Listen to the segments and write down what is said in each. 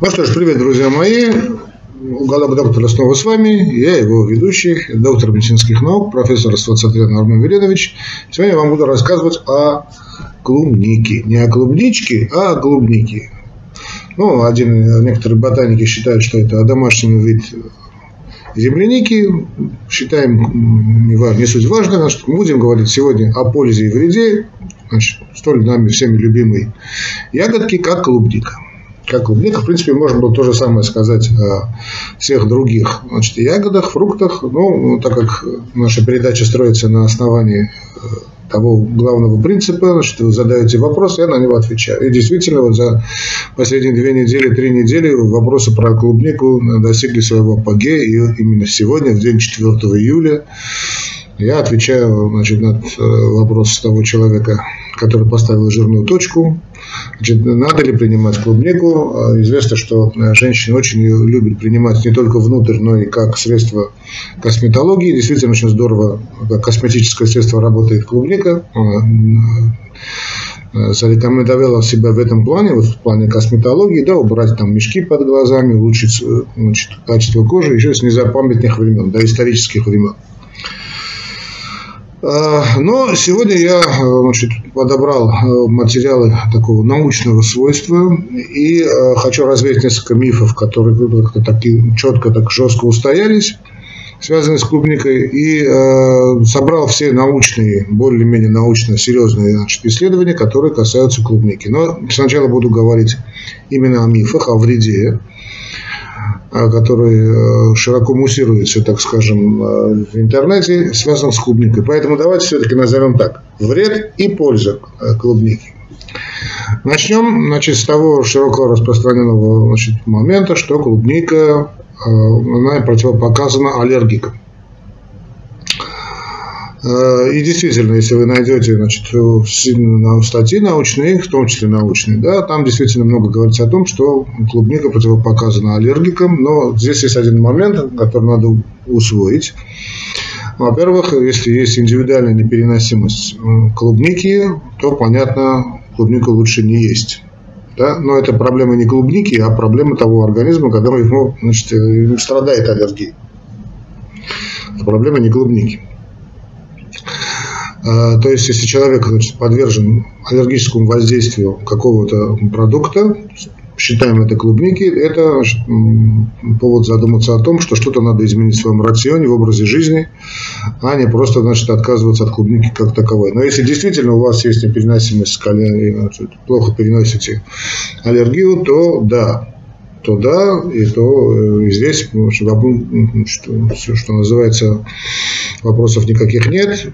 Ну что ж, привет, друзья мои. Уголок доктора снова с вами. Я его ведущий, доктор медицинских наук, профессор Свацатрян Армен Веленович. Сегодня я вам буду рассказывать о клубнике. Не о клубничке, а о клубнике. Ну, один, некоторые ботаники считают, что это домашний вид земляники. Считаем, не, важно, не суть важно, что будем говорить сегодня о пользе и вреде значит, столь нами всеми любимой ягодки, как клубника как клубника. В принципе, можно было то же самое сказать о всех других значит, ягодах, фруктах. Но так как наша передача строится на основании э, того главного принципа, значит, вы задаете вопрос, я на него отвечаю. И действительно, вот за последние две недели, три недели вопросы про клубнику достигли своего апогея. И именно сегодня, в день 4 июля, я отвечаю значит, на э, вопрос того человека, который поставил жирную точку. Значит, надо ли принимать клубнику? А, известно, что э, женщины очень ее любят принимать не только внутрь, но и как средство косметологии. Действительно, очень здорово, как косметическое средство работает клубника. Э, зарекомендовала себя в этом плане, вот в плане косметологии, да, убрать там мешки под глазами, улучшить значит, качество кожи еще с незапамятных времен, до исторических времен. А, но сегодня я значит, подобрал э, материалы такого научного свойства и э, хочу развеять несколько мифов, которые как-то так четко, так жестко устоялись, связанные с клубникой, и э, собрал все научные, более-менее научно серьезные значит, исследования, которые касаются клубники. Но сначала буду говорить именно о мифах, о вреде. А, который э, широко муссируется, так скажем, э, в интернете, связан с клубникой. Поэтому давайте все-таки назовем так. Вред и польза э, клубники. Начнем значит, с того широко распространенного значит, момента, что клубника она противопоказана аллергикам. Э, и действительно, если вы найдете значит, статьи научные, в том числе научные, да, там действительно много говорится о том, что клубника противопоказана аллергикам, но здесь есть один момент, который надо усвоить. Во-первых, если есть индивидуальная непереносимость э, клубники, то, понятно, клубнику лучше не есть. Да? Но это проблема не клубники, а проблема того организма, который ему, значит, э, страдает аллергией. Это проблема не клубники. А, то есть, если человек значит, подвержен аллергическому воздействию какого-то продукта, считаем это клубники, это повод задуматься о том, что что-то надо изменить в своем рационе, в образе жизни, а не просто значит, отказываться от клубники как таковой. Но если действительно у вас есть непереносимость, значит, плохо переносите аллергию, то да, то да, и то и здесь, что, что называется, вопросов никаких нет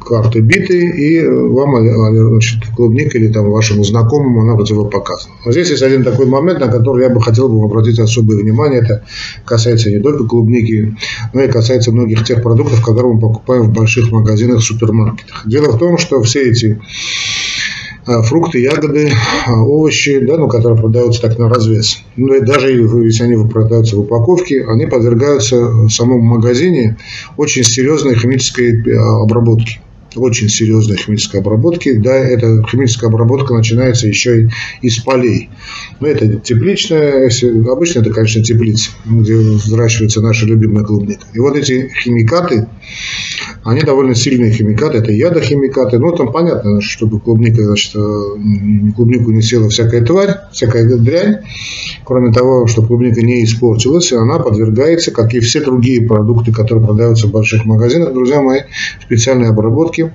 карты биты, и вам значит, клубника или там вашему знакомому она противопоказана. Но здесь есть один такой момент, на который я бы хотел бы обратить особое внимание. Это касается не только клубники, но и касается многих тех продуктов, которые мы покупаем в больших магазинах, супермаркетах. Дело в том, что все эти фрукты, ягоды, а, овощи, да, ну, которые продаются так на развес. Ну, и даже если они продаются в упаковке, они подвергаются в самом магазине очень серьезной химической обработке очень серьезной химической обработки. Да, эта химическая обработка начинается еще и из полей. Ну, это тепличная, обычно это, конечно, теплица, где взращивается наша любимая клубника. И вот эти химикаты, они довольно сильные химикаты, это ядохимикаты. Ну, там понятно, чтобы клубника, значит, э, клубнику не села всякая тварь, всякая дрянь. Кроме того, что клубника не испортилась, она подвергается, как и все другие продукты, которые продаются в больших магазинах, друзья мои, специальной обработке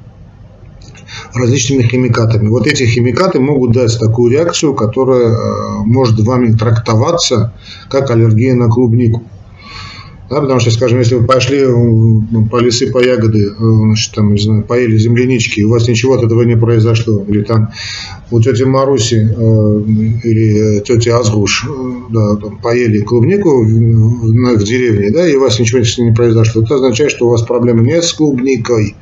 различными химикатами. Вот эти химикаты могут дать такую реакцию, которая э, может вами трактоваться как аллергия на клубнику. Да, потому что, скажем, если вы пошли по лесы, по ягоды, э, значит, там, не знаю, поели землянички, у вас ничего от этого не произошло, или там у тети Маруси э, или тети Азгуш э, да, там, поели клубнику в, в, в деревне, да, и у вас ничего не произошло, это означает, что у вас проблема не с клубникой,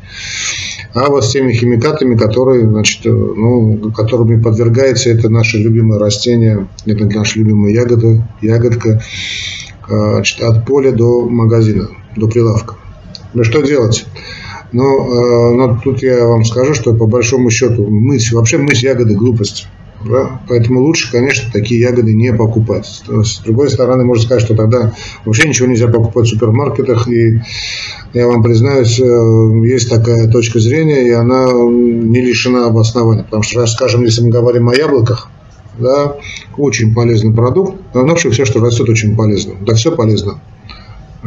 а вот с теми химикатами, которые, значит, э, ну, которыми подвергается это наше любимое растение, это наша любимая ягода, ягодка, значит, от поля до магазина, до прилавка. Ну что делать? Но, но тут я вам скажу, что по большому счету мыть, вообще мыть ягоды глупость. Да? Поэтому лучше, конечно, такие ягоды не покупать. С другой стороны, можно сказать, что тогда вообще ничего нельзя покупать в супермаркетах. И я вам признаюсь, э, есть такая точка зрения, и она не лишена обоснования. Потому что, скажем, если мы говорим о яблоках, да, очень полезный продукт. Но вообще все, что растет, очень полезно. Да, все полезно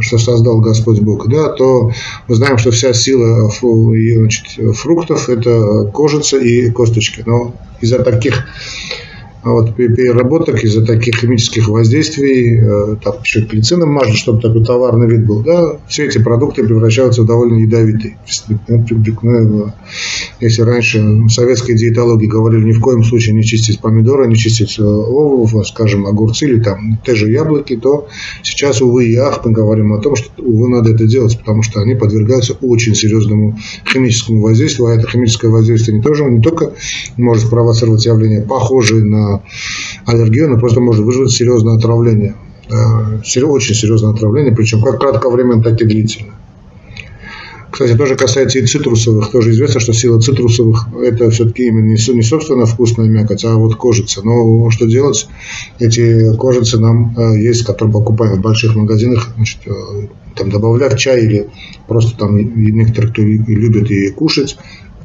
что создал Господь Бог, да, то мы знаем, что вся сила значит, фруктов – это кожица и косточки. Но из-за таких а вот переработок из-за таких химических воздействий, э, там еще глицином мажут, чтобы такой товарный вид был, да, все эти продукты превращаются в довольно ядовитые. Если раньше в советской диетологии говорили ни в коем случае не чистить помидоры, не чистить э, овощи, скажем, огурцы или там те же яблоки, то сейчас, увы и ах, мы говорим о том, что, увы, надо это делать, потому что они подвергаются очень серьезному химическому воздействию, а это химическое воздействие не, тоже, не только может спровоцировать явления, похожие на аллергию, она просто может вызвать серьезное отравление. Очень серьезное отравление, причем как кратковременно, так и длительно. Кстати, тоже касается и цитрусовых. Тоже известно, что сила цитрусовых – это все-таки именно не собственно вкусная мякоть, а вот кожица. Но что делать? Эти кожицы нам э, есть, которые покупаем в больших магазинах, значит, э, там добавляя в чай или просто там некоторые, кто любит и кушать,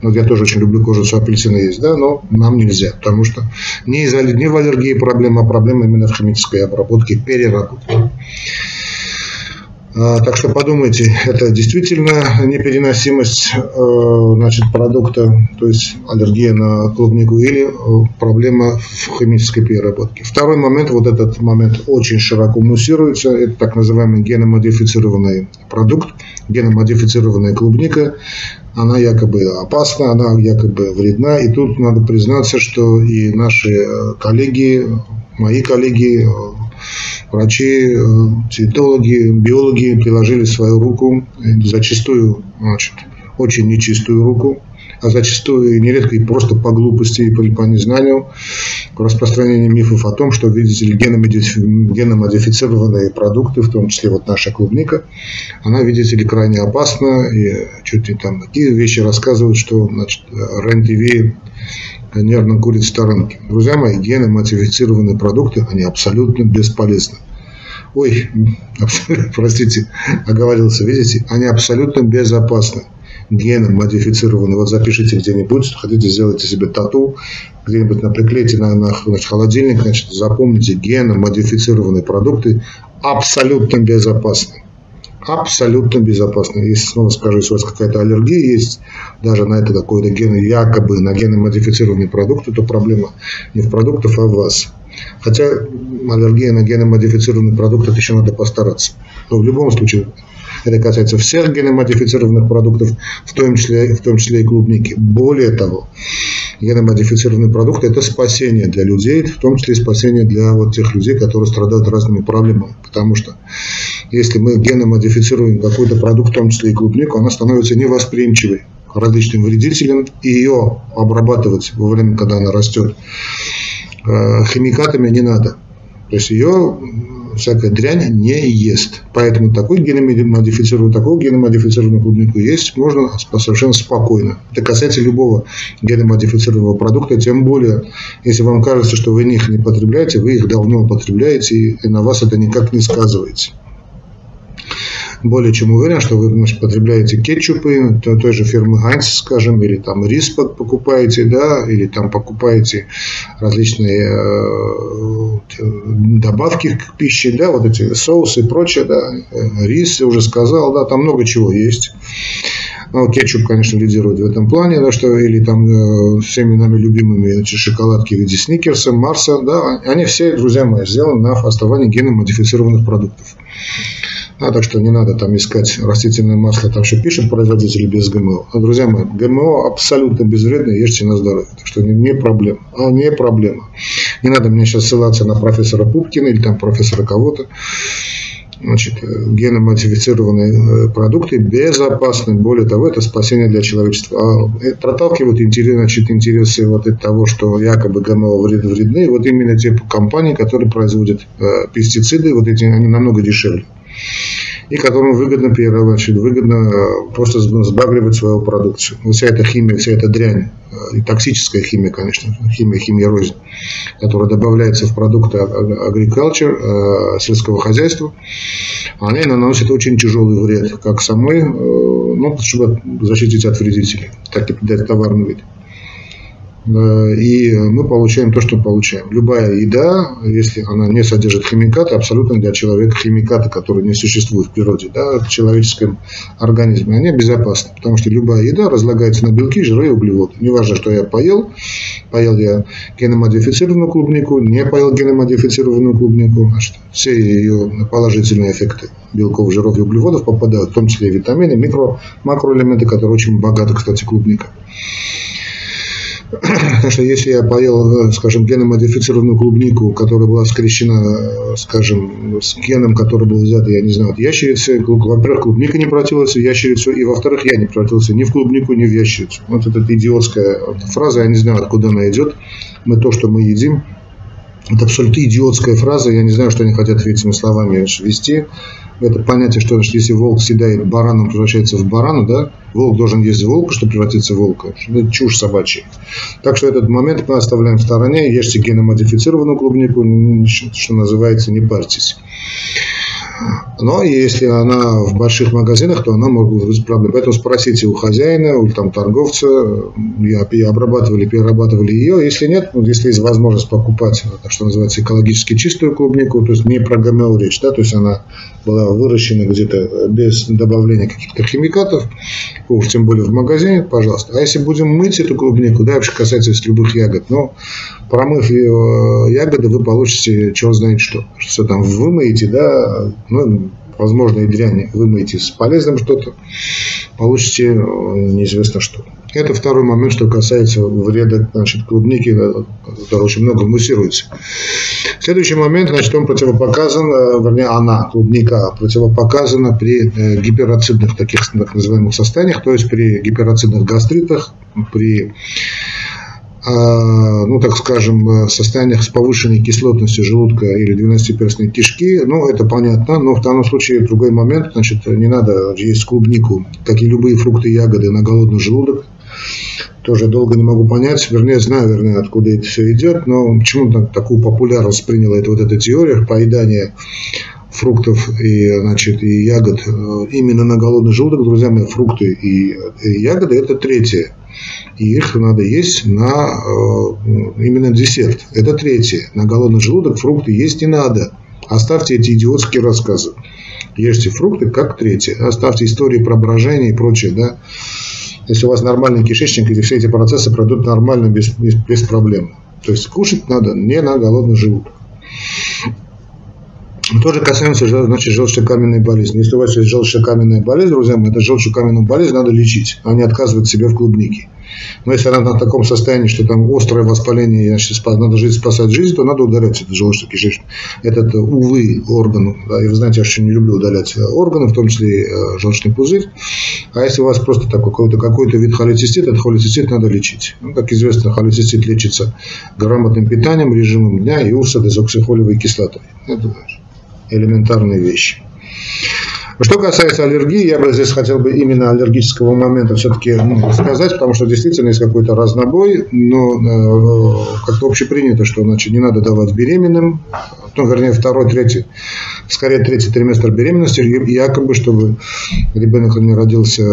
вот я тоже очень люблю кожицу апельсина есть, да, но нам нельзя, потому что не, из, не в аллергии проблема, а проблема именно в химической обработке, переработке. А, так что подумайте, это действительно непереносимость э, значит, продукта, то есть аллергия на клубнику или э, проблема в химической переработке. Второй момент, вот этот момент очень широко муссируется, это так называемый геномодифицированный продукт, геномодифицированная клубника она якобы опасна, она якобы вредна. И тут надо признаться, что и наши э, коллеги, мои коллеги, врачи, э, диетологи, биологи приложили свою руку, зачастую значит, очень нечистую руку, а зачастую нередко и просто по глупости и по незнанию распространение мифов о том, что, видите ли, геномодифицированные продукты, в том числе вот наша клубника, она, видите ли, крайне опасна, и чуть ли там такие вещи рассказывают, что, значит, РЕН-ТВ нервно курит в сторонке. Друзья мои, геномодифицированные продукты, они абсолютно бесполезны. Ой, простите, оговорился, видите, они абсолютно безопасны геном модифицированный. Вот запишите где-нибудь, хотите сделайте себе тату, где-нибудь приклейте на, на значит, холодильник, значит, запомните, геном модифицированные продукты абсолютно безопасны. Абсолютно безопасны. Если снова скажу, если у вас какая-то аллергия есть, даже на это какой-то ген, якобы на геномодифицированные продукты, то проблема не в продуктах, а в вас. Хотя аллергия на геномодифицированные продукты, это еще надо постараться. Но в любом случае, это касается всех геномодифицированных продуктов, в том числе, в том числе и клубники. Более того, геномодифицированные продукты – это спасение для людей, в том числе и спасение для вот тех людей, которые страдают разными проблемами. Потому что если мы геномодифицируем какой-то продукт, в том числе и клубнику, она становится невосприимчивой к различным вредителям, и ее обрабатывать во время, когда она растет, э, химикатами не надо. То есть ее всякая дрянь не ест. Поэтому такой геномодифицированный, такого геномодифицированного клубнику есть можно совершенно спокойно. Это касается любого геномодифицированного продукта, тем более, если вам кажется, что вы их не потребляете, вы их давно употребляете, и на вас это никак не сказывается более чем уверен, что вы значит, потребляете кетчупы той же фирмы Heinz, скажем, или там рис покупаете, да, или там покупаете различные э, добавки к пище, да, вот эти соусы и прочее, да, э, рис, я уже сказал, да, там много чего есть. Ну, кетчуп, конечно, лидирует в этом плане, да, что или там э, всеми нами любимыми эти шоколадки в виде сникерса, Марса, да, они все, друзья мои, сделаны на основании генно-модифицированных продуктов. А, так что не надо там искать растительное масло, там что пишут производители без ГМО. А, друзья мои, ГМО абсолютно безвредно, ешьте на здоровье. Так что не, не проблема. А, не проблема. Не надо мне сейчас ссылаться на профессора Пупкина или там профессора кого-то. Значит, геномодифицированные э, продукты безопасны. Более того, это спасение для человечества. А э, проталкивают интерес, значит, интересы вот от того, что якобы ГМО вредны. Вот именно те компании, которые производят э, пестициды, вот эти, они намного дешевле. И которым выгодно перерабатывать, выгодно э, просто сбагривать свою продукцию. Вся эта химия, вся эта дрянь, э, и токсическая химия, конечно, химия, химия рознь, которая добавляется в продукты agriculture, э, сельского хозяйства, она наносит очень тяжелый вред, как самой, ну, чтобы защитить от вредителей, так и придать товарный вид. Э, и мы получаем то, что получаем. Любая еда, если она не содержит химикаты, абсолютно для человека химикаты, которые не существуют в природе, да, в человеческом организме, они безопасны, потому что любая еда разлагается на белки, жиры и углеводы. Неважно, что я поел, поел я геномодифицированную клубнику, не поел геномодифицированную клубнику, значит, все ее положительные эффекты белков, жиров и углеводов попадают, в том числе и витамины, микро, макроэлементы, которые очень богаты, кстати, клубника. Потому что если я поел, скажем, геномодифицированную клубнику, которая была скрещена, скажем, с геном, который был взят, я не знаю, от ящерицы, во-первых, клубника не превратилась в ящерицу, и во-вторых, я не превратился ни в клубнику, ни в ящерицу. Вот эта идиотская фраза, я не знаю, откуда она идет. Мы то, что мы едим, это абсолютно идиотская фраза, я не знаю, что они хотят этими словами ввести это понятие, что если волк съедает барана, он превращается в барана, да, волк должен есть волка, чтобы превратиться в волка. Это чушь собачья. Так что этот момент мы оставляем в стороне, ешьте геномодифицированную клубнику, что называется, не парьтесь. Но если она в больших магазинах, то она может быть проблемой. Поэтому спросите у хозяина, у там, торговца, обрабатывали, перерабатывали ее. Если нет, ну, если есть возможность покупать, что называется, экологически чистую клубнику, то есть не про ГМО речь, да, то есть она была выращена где-то без добавления каких-то химикатов, уж тем более в магазине, пожалуйста. А если будем мыть эту клубнику, да, вообще касается любых ягод, но промыв ее ягоды, вы получите, чего знаете что. Что там вымоете, да, ну, возможно, и дрянь вымоете с полезным что-то, получите э, неизвестно что. Это второй момент, что касается вреда значит, клубники, э, который очень много муссируется. Следующий момент, значит, он противопоказан, э, вернее, она, клубника, противопоказана при гиперацидных таких так называемых состояниях, то есть при гиперацидных гастритах, при ну, так скажем, э, состояниях с повышенной кислотностью желудка или двенадцатиперстной кишки, ну, это понятно, но в данном случае другой момент, значит, не надо есть клубнику, как и любые фрукты и ягоды на голодный желудок, тоже долго не могу понять, вернее, знаю, вернее, откуда это все идет, но почему так, такую популярность приняла это вот эта теория поедания фруктов и, значит, и ягод э, именно на голодный желудок, друзья мои, фрукты и, и ягоды – это третье и их надо есть на э, именно десерт. Это третье. На голодный желудок фрукты есть не надо. Оставьте эти идиотские рассказы. Ешьте фрукты как третье. Оставьте истории про брожение и прочее. Да? Если у вас нормальный кишечник, и все эти процессы пройдут нормально, без, без, без проблем. То есть кушать надо не на голодный желудок. Тоже касаемся значит, желчно-каменной болезни. Если у вас есть желчно-каменная болезнь, друзья мои, это желчно-каменную болезнь надо лечить, а не отказывать себе в клубнике. Но если она в таком состоянии, что там острое воспаление, значит, надо жить, спасать жизнь, то надо удалять этот желудочно-кишечный. Этот, увы, орган. Да, и вы знаете, я очень не люблю удалять органы, в том числе и э, желчный пузырь. А если у вас просто такой какой-то какой вид холецистита, этот холецистит надо лечить. Ну, как известно, холецистит лечится грамотным питанием, режимом дня и урса дезоксихолевой кислотой. Это элементарные вещи. Что касается аллергии, я бы здесь хотел бы именно аллергического момента все-таки ну, сказать, потому что действительно есть какой-то разнобой, но э, как-то общепринято, что значит, не надо давать беременным, ну, вернее, второй, третий, скорее третий триместр беременности, якобы, чтобы ребенок не родился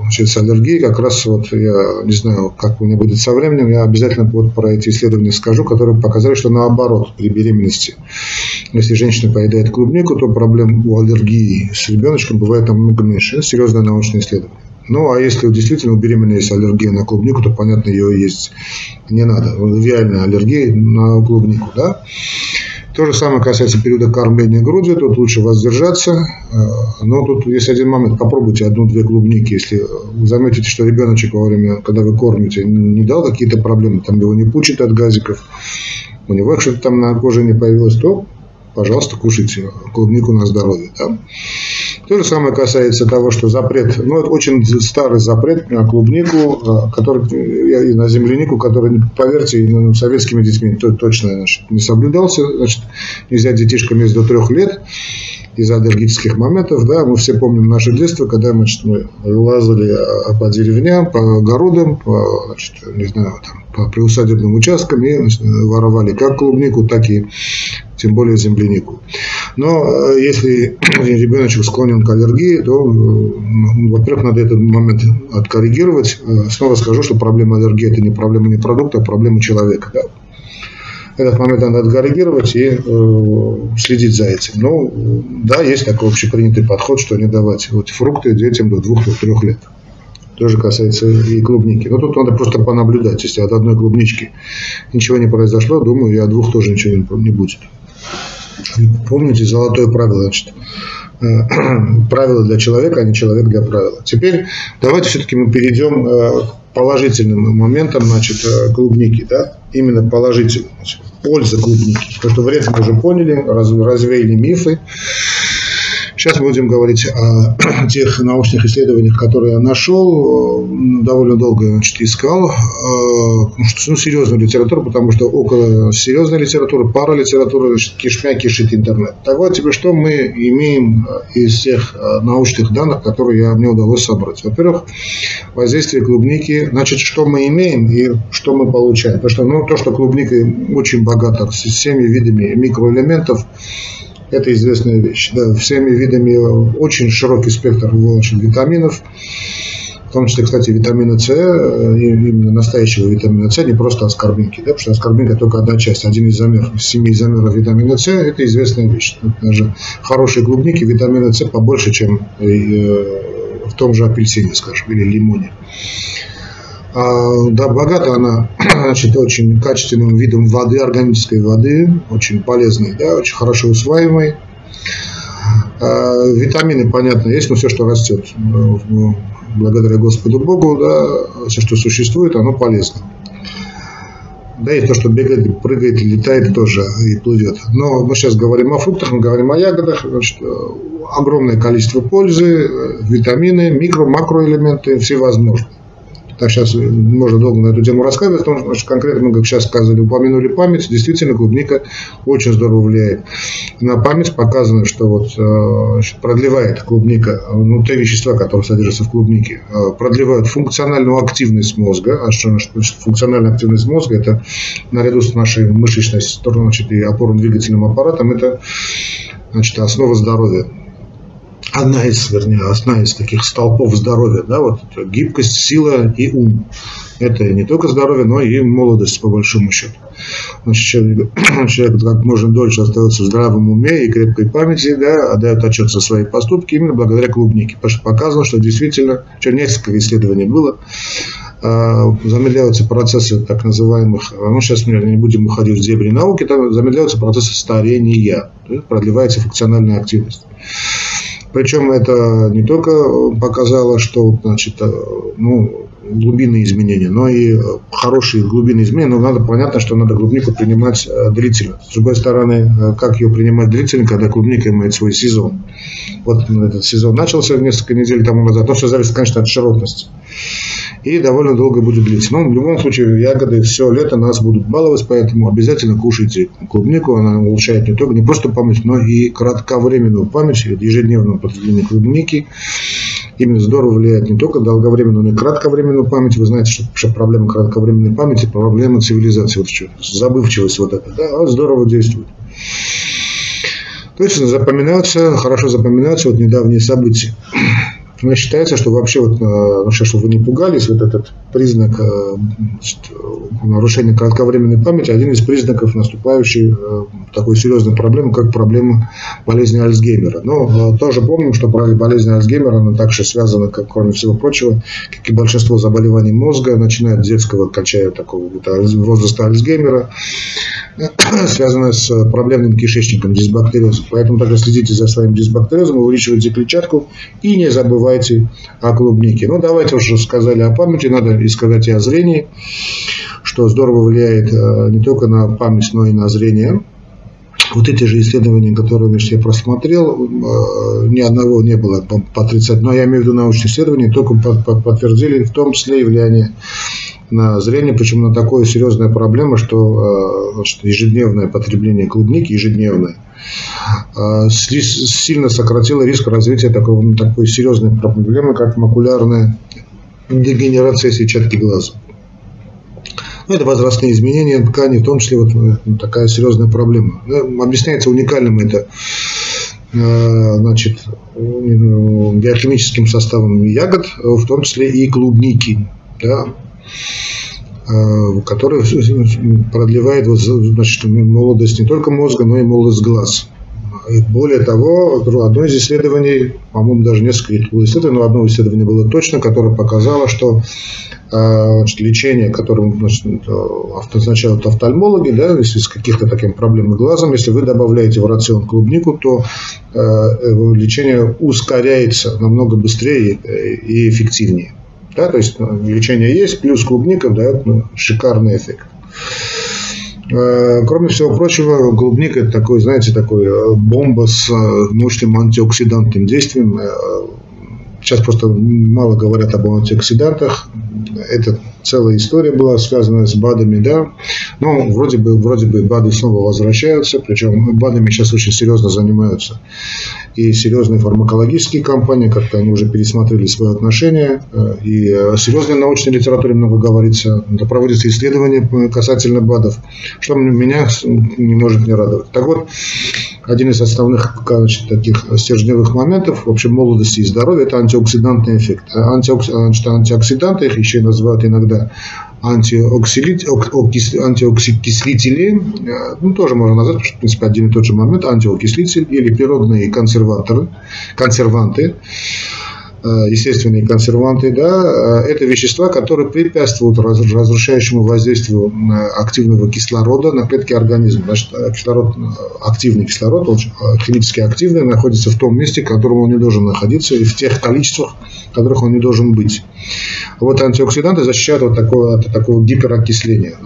значит, с аллергией, как раз вот я не знаю, как у меня будет со временем, я обязательно вот про эти исследования скажу, которые показали, что наоборот, при беременности, если женщина поедает клубнику, то проблем у аллергии с ребеночком бывает намного меньше. Это серьезное научное исследование. Ну, а если действительно у беременной есть аллергия на клубнику, то, понятно, ее есть не надо. Реальная аллергия на клубнику, да. То же самое касается периода кормления грудью, тут лучше воздержаться. Э, но тут есть один момент, попробуйте одну-две клубники. Если заметите, что ребеночек во время, когда вы кормите, не дал какие-то проблемы, там его не пучит от газиков, у него что-то там на коже не появилось, то пожалуйста, кушайте клубнику на здоровье. Да? То же самое касается того, что запрет, ну, это очень старый запрет на клубнику, э, который, и на землянику, который, поверьте, советскими детьми точно значит, не соблюдался. Значит, нельзя детишкам есть до трех лет. из-за аллергических моментов. Да, мы все помним наше детство, когда значит, мы лазали а, по деревням, по огородам, по, значит, не знаю, там, по приусадебным участкам и значит, воровали как клубнику, так и тем более землянику. Но э, если ребеночек склонен к аллергии, то, ну, во-первых, надо этот момент откоррегировать. Э, снова скажу, что проблема аллергии – это не проблема не продукта, а проблема человека. Да? Этот момент надо откоррегировать и э, следить за этим. Ну, да, есть такой общепринятый подход, что не давать вот, фрукты детям до двух-трех лет. Тоже касается и клубники. Но тут надо просто понаблюдать. Если от одной клубнички ничего не произошло, думаю, и от двух тоже ничего не будет. Помните золотое правило, значит, э, правило для человека, а не человек для правила. Теперь давайте все-таки мы перейдем э, к положительным моментам значит, э, клубники, да, именно положительным. Значит, польза клубники. Потому что вред мы уже поняли, развеяли мифы. Сейчас будем говорить о тех научных исследованиях, которые я нашел. Довольно долго значит, искал. Что, ну, серьезную литературу, потому что около серьезной литературы, пара литературы, значит, кишмя кишит интернет. Так вот, тебе что мы имеем из всех научных данных, которые я, мне удалось собрать. Во-первых, воздействие клубники. Значит, что мы имеем и что мы получаем. Потому что ну, то, что клубника очень богата всеми видами микроэлементов, это известная вещь. Да, всеми видами очень широкий спектр очень витаминов, в том числе, кстати, витамина С, э, именно настоящего витамина С, не просто аскорбинки, да, потому что аскорбинка только одна часть, один из изомеров, семи изомеров витамина С, это известная вещь. Даже хорошие клубники витамина С побольше, чем э, в том же апельсине, скажем, или лимоне. А, да, богата она значит, очень качественным видом воды, органической воды, очень полезной, да, очень хорошо усваиваемой. А, витамины, понятно, есть, но все, что растет, ну, благодаря Господу Богу, да, все, что существует, оно полезно. Да, и то, что бегает, прыгает, летает тоже и плывет. Но мы сейчас говорим о фруктах, мы говорим о ягодах. Значит, огромное количество пользы, витамины, микро, макроэлементы всевозможные так сейчас можно долго на эту тему рассказывать, потому что конкретно как сейчас сказали, упомянули память. Действительно, клубника очень здорово влияет на память. Показано, что вот э, продлевает клубника, ну, те вещества, которые содержатся в клубнике, э, продлевают функциональную активность мозга. А что значит функциональная активность мозга? Это наряду с нашей мышечной значит, и опорно-двигательным аппаратом, это значит, основа здоровья одна из, вернее, одна из таких столпов здоровья, да, вот гибкость, сила и ум. Это не только здоровье, но и молодость, по большому счету. Значит, человек, человек как можно дольше остается в здравом уме и крепкой памяти, да, отдает отчет за свои поступки именно благодаря клубнике. Потому что показано, что действительно, что несколько исследований было, а, замедляются процессы так называемых, ну сейчас мы не будем уходить в дебри науки, там замедляются процессы старения, продлевается функциональная активность. Причем это не только показало, что значит, э, ну, глубинные изменения, но и хорошие глубинные изменения. Но надо понятно, что надо клубнику принимать э, длительно. С другой стороны, э, как ее принимать длительно, когда клубника имеет свой сезон. Вот этот сезон начался несколько недель тому назад, но все зависит, конечно, от широтности и довольно долго будет длиться. Но в любом случае ягоды все лето нас будут баловать, поэтому обязательно кушайте клубнику. Она улучшает не только не просто память, но и кратковременную память, ежедневное потребление клубники. Именно здорово влияет не только долговременную, но и кратковременную память. Вы знаете, что, проблема кратковременной памяти – проблема цивилизации. Вот что, забывчивость вот эта. Да, здорово действует. Точно запоминаются, хорошо запоминаются вот недавние события. Но считается, что вообще, вот, э, чтобы вы не пугались, вот этот признак э, значит, нарушения кратковременной памяти один из признаков наступающей э, такой серьезной проблемы, как проблема болезни Альцгеймера. Но тоже помним, что болезнь Альцгеймера, она также связана, как, кроме всего прочего, как и большинство заболеваний мозга, начиная от детского, кончая такого возраста Альцгеймера, связана с проблемным кишечником, дисбактериозом. Поэтому также следите за своим дисбактериозом, увеличивайте клетчатку и не забывайте о клубнике. Ну, давайте уже сказали о памяти, надо и сказать и о зрении, что здорово влияет э, не только на память, но и на зрение. Вот эти же исследования, которые я просмотрел, э, ни одного не было 30, но я имею в виду научные исследования, только подтвердили в том числе и влияние на зрение, причем на такое серьезная проблема, что э, ежедневное потребление клубники, ежедневное, сильно сократила риск развития такой, такой серьезной проблемы, как макулярная дегенерация сетчатки глаза. Ну, это возрастные изменения ткани, в том числе вот такая серьезная проблема. Объясняется уникальным это Э, значит, биохимическим составом ягод, в том числе и клубники, да, э, который продлевает значит, молодость не только мозга, но и молодость глаз. И более того, одно из исследований, по-моему, даже несколько исследований, но одно исследование было точно, которое показало, что а, значит, лечение, которым значит, назначают офтальмологи, да, если с каких-то таких проблем с глазом, если вы добавляете в рацион клубнику, то э, лечение ускоряется намного быстрее и эффективнее. Да, то есть ну, есть, плюс клубника дает ну, шикарный эффект. Кроме всего прочего, клубника это такой, знаете, такой э, бомба с э, мощным антиоксидантным действием. Сейчас просто мало говорят об антиоксидантах. Это целая история была связана с БАДами, да. Но вроде бы, вроде бы БАДы снова возвращаются, причем БАДами сейчас очень серьезно занимаются и серьезные фармакологические компании, как-то они уже пересмотрели свои отношения, э, и о серьезной научной литературе много говорится, да, проводятся исследования касательно БАДов, что меня не может не радовать. Так вот, один из основных значит, таких стержневых моментов в общем молодости и здоровья – это антиоксидантный эффект. Антиокс... Значит, антиоксиданты их еще называют иногда антиокислители, э, ну, тоже можно назвать, потому что, в принципе, один и тот же момент, антиокислитель или природные консерваторы, консерванты, естественные консерванты, да, э, это вещества, которые препятствуют разрушающему воздействию активного кислорода на клетки организма. Значит, кислород, активный кислород, он химически активный, находится в том месте, в котором он не должен находиться, и в тех количествах, в которых он не должен быть. Вот антиоксиданты защищают от такого, от такого гиперокисления,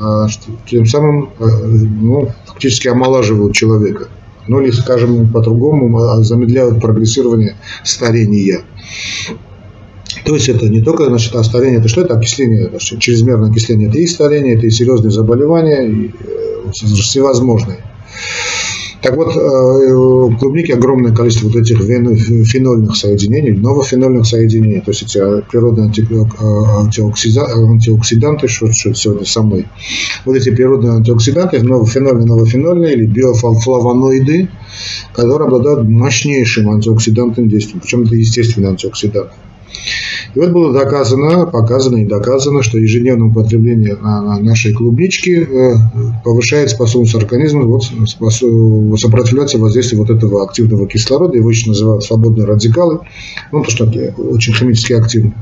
тем самым э, ну, фактически омолаживают человека. Ну или, скажем по-другому, а, замедляют прогрессирование старения. То есть это не только значит, а старение, это что это окисление, это чрезмерное окисление, это и старение, это и серьезные заболевания, и э, всевозможные. Так вот, э, в клубнике огромное количество вот этих фенольных соединений, новофенольных соединений, то есть эти э, природные э, антиоксиданты, что, что сегодня со мной. Вот эти природные антиоксиданты, новофенольные, новофенольные или биофлавоноиды, которые обладают мощнейшим антиоксидантным действием, причем это естественные антиоксиданты. И вот было доказано, показано и доказано, что ежедневное употребление нашей клубнички э, повышает способность организма вот, сопротивляться воздействию вот этого активного кислорода. Его еще называют свободные радикалы, ну, потому что очень химически активны.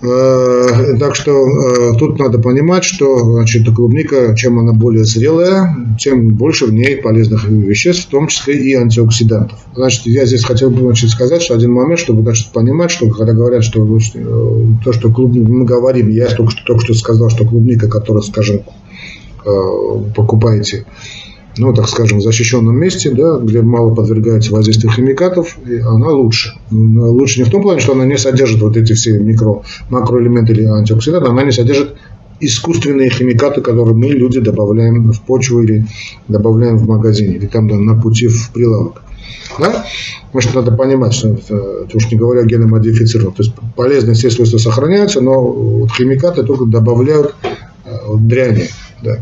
Э, так что э, тут надо понимать, что значит, клубника, чем она более зрелая, тем больше в ней полезных веществ, в том числе и антиоксидантов. Значит, я здесь хотел бы значит, сказать, что один момент, чтобы значит, понимать, что когда говорят, что э, то, что клубника, мы говорим, я только что, только что сказал, что клубника, которую, скажем, покупаете ну, так скажем, защищенном месте, да, где мало подвергается воздействию химикатов, она лучше. Лучше не в том плане, что она не содержит вот эти все микро, макроэлементы или антиоксиданты, она не содержит искусственные химикаты, которые мы, люди, добавляем в почву или добавляем в магазине, или там да, на пути в прилавок. Да? Что надо понимать, что это, это уж не говоря геномодифицировано. То есть полезные все свойства сохраняются, но вот химикаты только добавляют э, дряни. Да.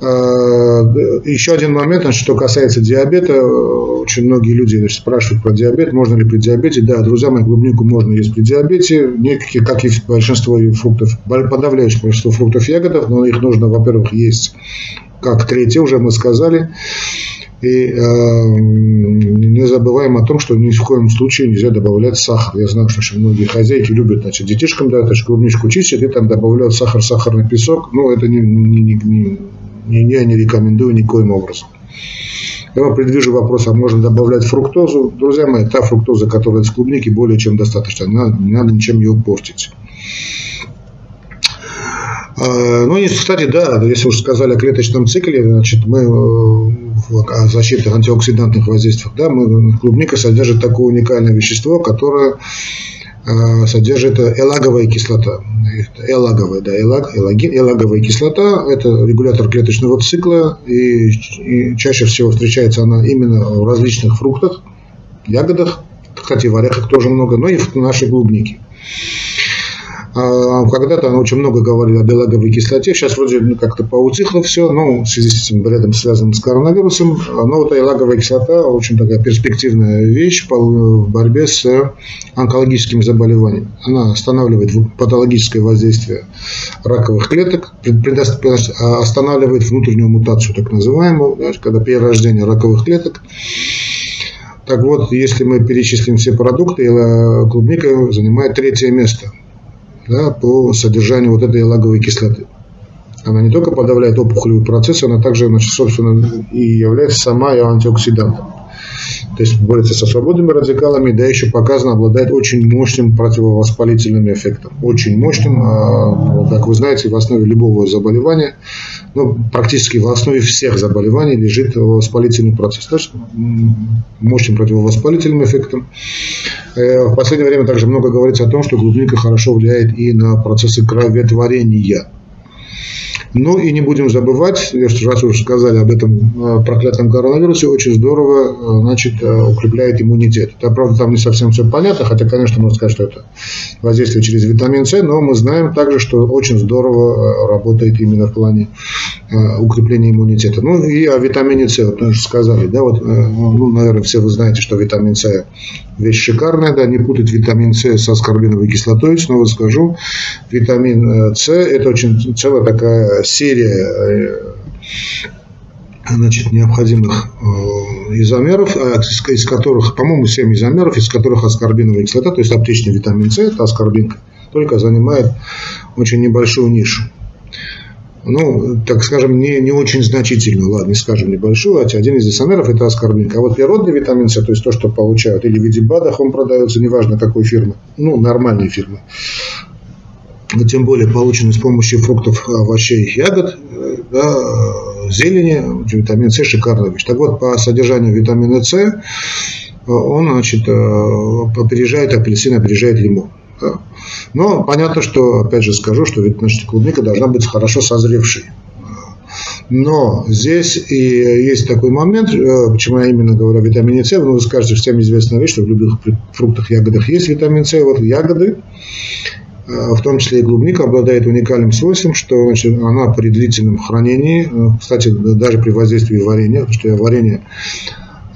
А, еще один момент, что касается диабета. Очень многие люди значит, спрашивают про диабет. Можно ли при диабете? Да, друзья мои, клубнику можно есть при диабете. Некие, как и большинство фруктов, подавляющее большинство фруктов и ягодов, но их нужно, во-первых, есть как третье, уже мы сказали. И э, не забываем о том, что ни в коем случае нельзя добавлять сахар. Я знаю, что очень многие хозяйки любят, значит, детишкам дают, значит, клубничку чистят и там добавляют сахар, сахарный песок. Ну, это не, не, не, я не рекомендую никоим образом. Я вам предвижу вопрос, а можно добавлять фруктозу? Друзья мои, та фруктоза, которая из клубники, более чем достаточно. Не надо, не надо ничем ее портить. А, ну и, кстати, да, если уж сказали о клеточном цикле, значит, мы э, о защите антиоксидантных воздействиях, да, мы, клубника содержит такое уникальное вещество, которое содержит элаговая кислота. Элаговая, да, элаг, элагин, элаговая кислота – это регулятор клеточного цикла, и, и чаще всего встречается она именно в различных фруктах, ягодах, кстати, в орехах тоже много, но и в нашей клубнике. А, когда-то очень много говорили о белоговой кислоте, сейчас вроде ну, как-то поутихло все, но в связи с этим бредом, связанным с коронавирусом. Но вот элаговая кислота очень такая перспективная вещь в борьбе с онкологическими заболеваниями. Она останавливает патологическое воздействие раковых клеток, останавливает внутреннюю мутацию, так называемую, когда перерождение раковых клеток. Так вот, если мы перечислим все продукты, клубника занимает третье место – да, по содержанию вот этой лаговой кислоты. Она не только подавляет опухолевый процесс, она также, значит, собственно, и является сама и антиоксидантом. То есть борется со свободными радикалами, да еще показано, обладает очень мощным противовоспалительным эффектом. Очень мощным, а, как вы знаете, в основе любого заболевания ну, практически в основе всех заболеваний лежит воспалительный процесс. Есть мощным противовоспалительным эффектом. Э, в последнее время также много говорится о том, что клубника хорошо влияет и на процессы кроветворения. Ну и не будем забывать, раз уже сказали об этом э, проклятом коронавирусе, очень здорово э, значит, э, укрепляет иммунитет. Это, правда, там не совсем все понятно, хотя, конечно, можно сказать, что это воздействие через витамин С, но мы знаем также, что очень здорово работает именно в плане укрепления иммунитета. Ну и о витамине С, вот мы уже сказали, да, вот, ну, наверное, все вы знаете, что витамин С вещь шикарная, да, не путать витамин С со аскорбиновой кислотой, снова скажу, витамин С это очень целая такая серия э, значит, необходимых э, изомеров, а из которых, по-моему, 7 изомеров, из которых аскорбиновая кислота, то есть аптечный витамин С, это аскорбинка, только занимает очень небольшую нишу. Ну, так скажем, не, не очень значительную, ладно, не скажем небольшую, а один из изомеров это аскорбинка. А вот природный витамин С, то есть то, что получают, или в виде БАДах он продается, неважно какой фирмы, ну, нормальные фирмы, тем более полученный с помощью фруктов, овощей, ягод, э, да, зелени, витамин С шикарная вещь. Так вот, по содержанию витамина С э, он значит, э, опережает апельсин, опережает лимон. Да. Но понятно, что, опять же скажу, что значит, клубника должна быть хорошо созревшей. Но здесь и есть такой момент, почему я именно говорю о витамине С. Ну, вы скажете, всем известная вещь, что в любых фруктах, ягодах есть витамин С. Вот ягоды Э, в том числе и клубника, обладает уникальным свойством, что значит, она при длительном хранении, э, кстати, даже при воздействии варенья, потому что варенье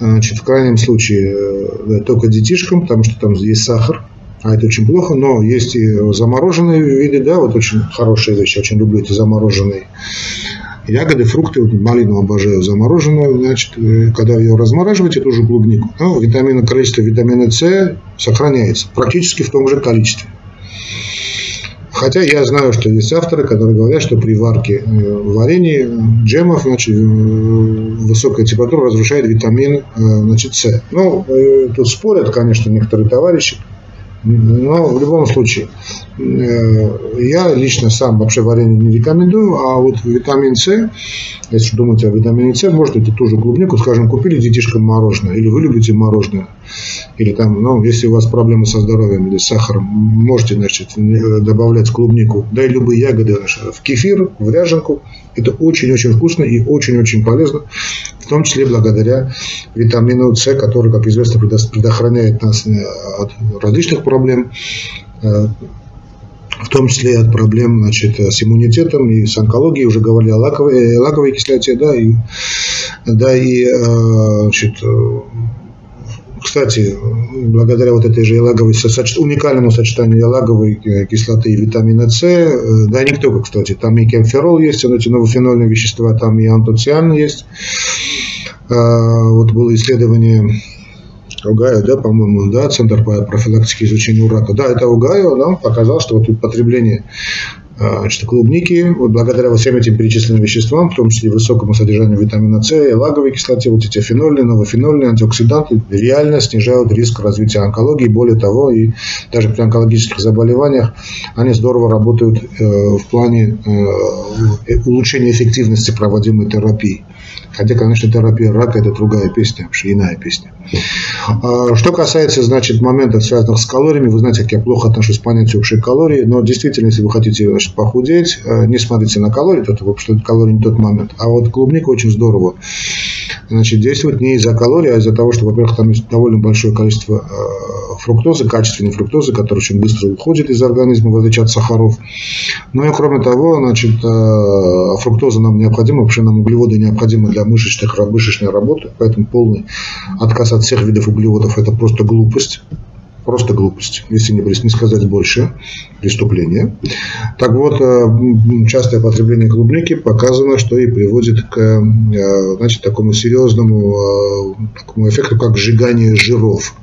значит, в крайнем случае э, только детишкам, потому что там есть сахар, а это очень плохо, но есть и замороженные виды, да, вот очень хорошие вещи, очень люблю эти замороженные ягоды, фрукты, вот малину обожаю замороженную, значит, когда ее размораживаете, эту же клубнику, ну, витамина, количество витамина С сохраняется практически в том же количестве. Хотя я знаю, что есть авторы, которые говорят, что при варке э, варенья, джемов, значит, э, высокая температура разрушает витамин э, значит, С. Ну, тут спорят, конечно, некоторые товарищи. Но в любом случае, я лично сам вообще варенье не рекомендую, а вот витамин С, если думаете о витамине С, можете ту же клубнику, скажем, купили детишкам мороженое, или вы любите мороженое, или там, ну, если у вас проблемы со здоровьем или с сахаром, можете, значит, добавлять клубнику, да и любые ягоды в кефир, в ряженку. Это очень-очень вкусно и очень-очень полезно, том числе благодаря витамину С, который, как известно, предохраняет нас э, от различных проблем, э, в том числе от проблем значит, с иммунитетом и с онкологией, уже говорили о лаковой, лаковой кислоте, да, и, да, и э, значит, кстати, благодаря вот этой же элаговой, уникальному сочетанию элаговой э, кислоты и витамина С, э, да не только, кстати, там и кемферол есть, эти новофенольные вещества, там и антоциан есть. А, вот было исследование Угайо, да, по-моему, да, Центр по профилактике изучения урака. Да, это Угайо, да, показал, что вот употребление значит, клубники, вот благодаря всем этим перечисленным веществам, в том числе высокому содержанию витамина С, лаговой кислоте, вот эти фенольные, новофенольные антиоксиданты реально снижают риск развития онкологии. Более того, и даже при онкологических заболеваниях они здорово работают э, в плане э, улучшения эффективности проводимой терапии. Хотя, конечно, терапия рака – это другая песня, вообще иная песня. А, что касается, значит, моментов, связанных с калориями, вы знаете, как я плохо отношусь к понятию общей калории, но действительно, если вы хотите похудеть, э, не смотрите на калории, то, потому что калории не тот момент. А вот клубника очень здорово значит, действует не из-за калорий, а из-за того, что, во-первых, там есть довольно большое количество э, фруктозы, качественной фруктозы, которая очень быстро уходит из организма, в отличие от сахаров. Ну и кроме того, значит, э, фруктоза нам необходима, что нам углеводы необходимы для мышечных, мышечной работы, поэтому полный отказ от всех видов углеводов – это просто глупость просто глупость, если не, не сказать больше, преступление. Так вот, э, частое потребление клубники показано, что и приводит к э, значит, такому серьезному э, такому эффекту, как сжигание жиров.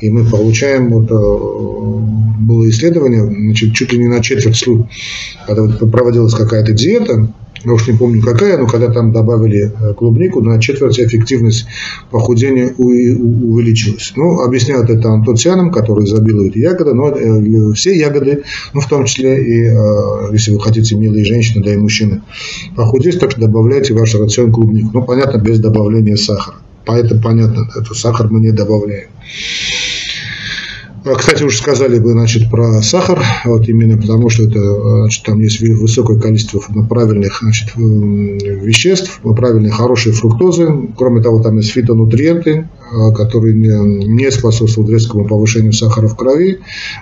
И мы получаем, вот, было исследование, значит, чуть ли не на четверть случаев, когда проводилась какая-то диета, я уж не помню какая, но когда там добавили э, клубнику, на четверть эффективность похудения увеличилась. Ну, объясняют это антоцианом, который изобилует ягоды, но э, все ягоды, ну, в том числе и, э, если вы хотите, милые женщины, да и мужчины, похудеть, так что добавляйте в ваш рацион клубнику. Ну, понятно, без добавления сахара. Поэтому понятно, это сахар мы не добавляем. А, кстати, уже сказали бы значит, про сахар, вот именно потому что это, значит, там есть высокое количество правильных значит, веществ, правильные хорошие фруктозы. Кроме того, там есть фитонутриенты, а, которые не способствуют резкому повышению сахара в крови.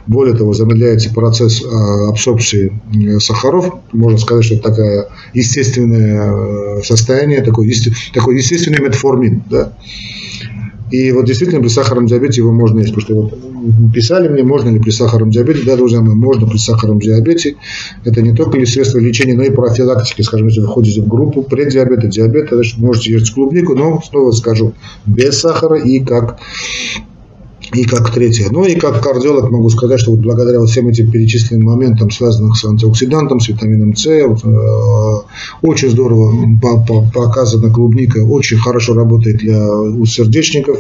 Более того, замедляется процесс а, абсорбции сахаров. Можно сказать, что это такое естественное состояние, такой, такой естественный метформин. Да? И вот действительно при сахарном диабете его можно есть. Потому что вот писали мне, можно ли при сахарном диабете. Да, друзья мои, можно при сахарном диабете. Это не только ли средство лечения, но и профилактики. Скажем, если вы входите в группу преддиабета, диабета, значит, можете есть клубнику, но, снова скажу, без сахара и как и как третье. Ну и как кардиолог могу сказать, что вот благодаря вот всем этим перечисленным моментам, связанным с антиоксидантом, с витамином С, вот, э, очень здорово показана клубника, очень хорошо работает для у сердечников.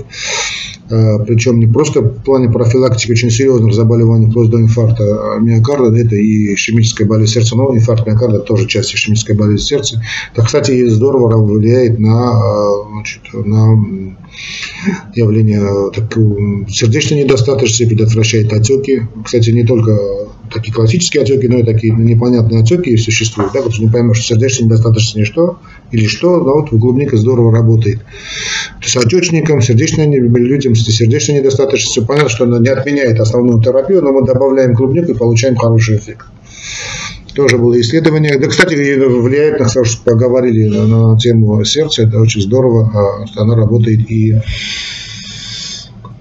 Э, причем не просто в плане профилактики очень серьезных заболеваний, вплоть до инфаркта миокарда, это и ишемическая болезнь сердца, но инфаркт миокарда тоже часть ишемической болезни сердца. Это, кстати, здорово влияет на, э, значит, на явление такой, сердечной недостаточности, предотвращает отеки. Кстати, не только такие классические отеки, но и такие непонятные отеки существуют. Да? Вот не поймешь, что сердечная недостаточность не что или что, но вот клубника здорово работает. С отечником, сердечной, людям с сердечной недостаточностью, понятно, что она не отменяет основную терапию, но мы добавляем клубнику и получаем хороший эффект тоже было исследование. Да, кстати, влияет, на что поговорили на, на тему сердца, это очень здорово, а, что она работает и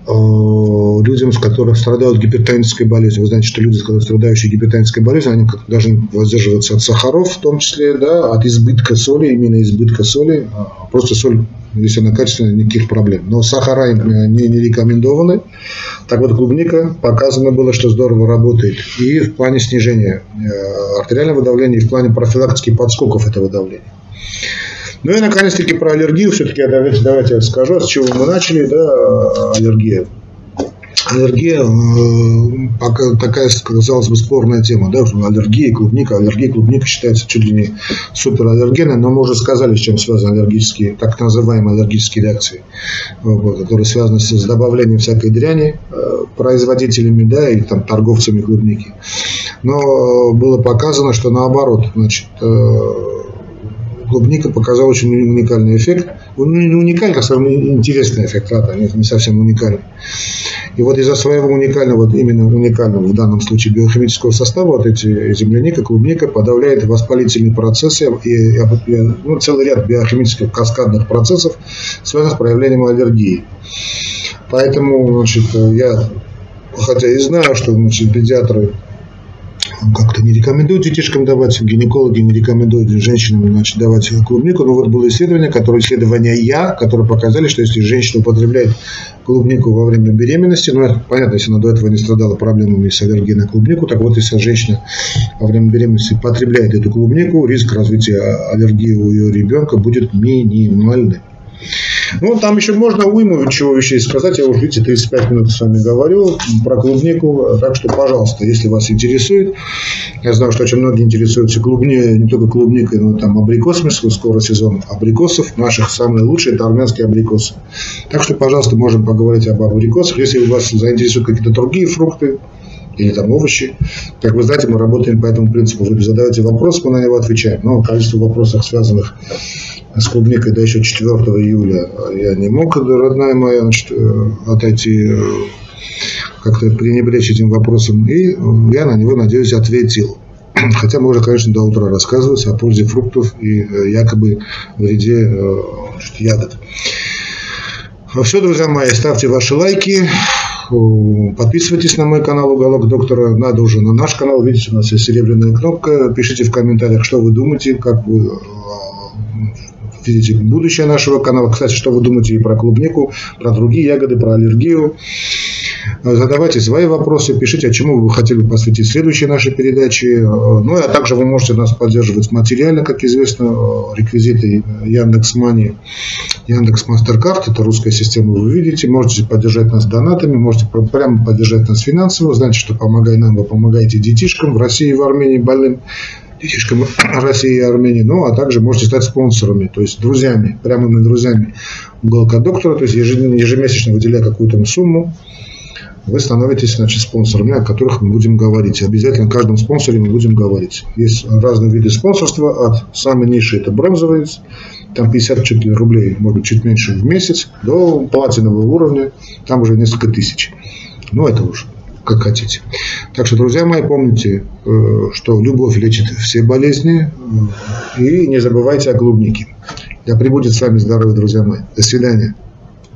людям, с которых страдают гипертонической болезнью. Вы знаете, что люди, страдающие гипертонической болезнью, они должны воздерживаться от сахаров, в том числе, да, от избытка соли, именно избытка соли. А просто соль, если она качественная, никаких проблем. Но сахара э, не, не рекомендованы. Так вот, клубника показано было, что здорово работает и в плане снижения э, артериального давления, и в плане профилактики подскоков этого давления. Ну и наконец-таки про аллергию все-таки давайте, давайте скажу, с чего мы начали, да, аллергия. Аллергия э, такая, казалось бы, спорная тема, да, аллергия, клубника. Аллергия, клубника считается чуть ли не супераллергенной, но мы уже сказали, с чем связаны аллергические, так называемые аллергические реакции, вот, которые связаны с, с добавлением всякой дряни э, производителями, да, или там торговцами клубники. Но было показано, что наоборот, значит, э, клубника показала очень уникальный эффект. Ну, не уникальный, а скажем, интересный эффект, ладно, не, совсем уникальный. И вот из-за своего уникального, именно уникального в данном случае биохимического состава, вот эти земляника, клубника подавляет воспалительные процессы и, и ну, целый ряд биохимических каскадных процессов, связанных с проявлением аллергии. Поэтому, значит, я, хотя и знаю, что значит, педиатры как-то не рекомендуют детишкам давать, гинекологи не рекомендуют женщинам значит, давать клубнику. Но вот было исследование, которое исследование я, которые показали, что если женщина употребляет клубнику во время беременности, ну, это понятно, если она до этого не страдала проблемами с аллергией на клубнику, так вот, если женщина во время беременности потребляет эту клубнику, риск развития аллергии у ее ребенка будет минимальный. Ну, там еще можно уйму чего вещей сказать. Я уже, видите, 35 минут с вами говорю про клубнику. Так что, пожалуйста, если вас интересует, я знаю, что очень многие интересуются клубни, не только клубникой, но там абрикосами. Скоро сезон абрикосов. Наших самые лучшие – это армянские абрикосы. Так что, пожалуйста, можем поговорить об абрикосах. Если вас заинтересуют какие-то другие фрукты, или там овощи. Как вы знаете, мы работаем по этому принципу. Вы задаете вопрос, мы на него отвечаем. Но количество вопросов, связанных с клубникой до еще 4 июля я не мог, родная моя, значит, э, отойти, э, как-то пренебречь этим вопросом. И я на него, надеюсь, ответил. Хотя можно, конечно, до утра рассказывать о пользе фруктов и э, якобы вреде ягод. Все, друзья мои, ставьте ваши лайки, подписывайтесь на мой канал Уголок Доктора, надо уже на наш канал, видите, у нас есть серебряная кнопка, пишите в комментариях, что вы думаете, как вы видите будущее нашего канала. Кстати, что вы думаете и про клубнику, про другие ягоды, про аллергию. Задавайте свои вопросы, пишите, о чему вы хотели бы посвятить следующей нашей передаче. Ну, а также вы можете нас поддерживать материально, как известно, реквизиты Яндекс Мани, Яндекс Мастеркард, это русская система, вы видите. Можете поддержать нас донатами, можете прямо поддержать нас финансово. Знаете, что помогая нам, вы помогаете детишкам в России и в Армении больным детишкам России и Армении, ну, а также можете стать спонсорами, то есть друзьями, прямыми друзьями уголка доктора, то есть ежемесячно выделяя какую-то сумму, вы становитесь, значит, спонсорами, о которых мы будем говорить. Обязательно о каждом спонсоре мы будем говорить. Есть разные виды спонсорства, от самой ниши это бронзовый, там 50 чуть ли рублей, может быть, чуть меньше в месяц, до платинового уровня, там уже несколько тысяч. Ну, это уже как хотите. Так что, друзья мои, помните, э, что любовь лечит все болезни. Э, и не забывайте о клубнике. Да пребудет с вами здоровье, друзья мои. До свидания.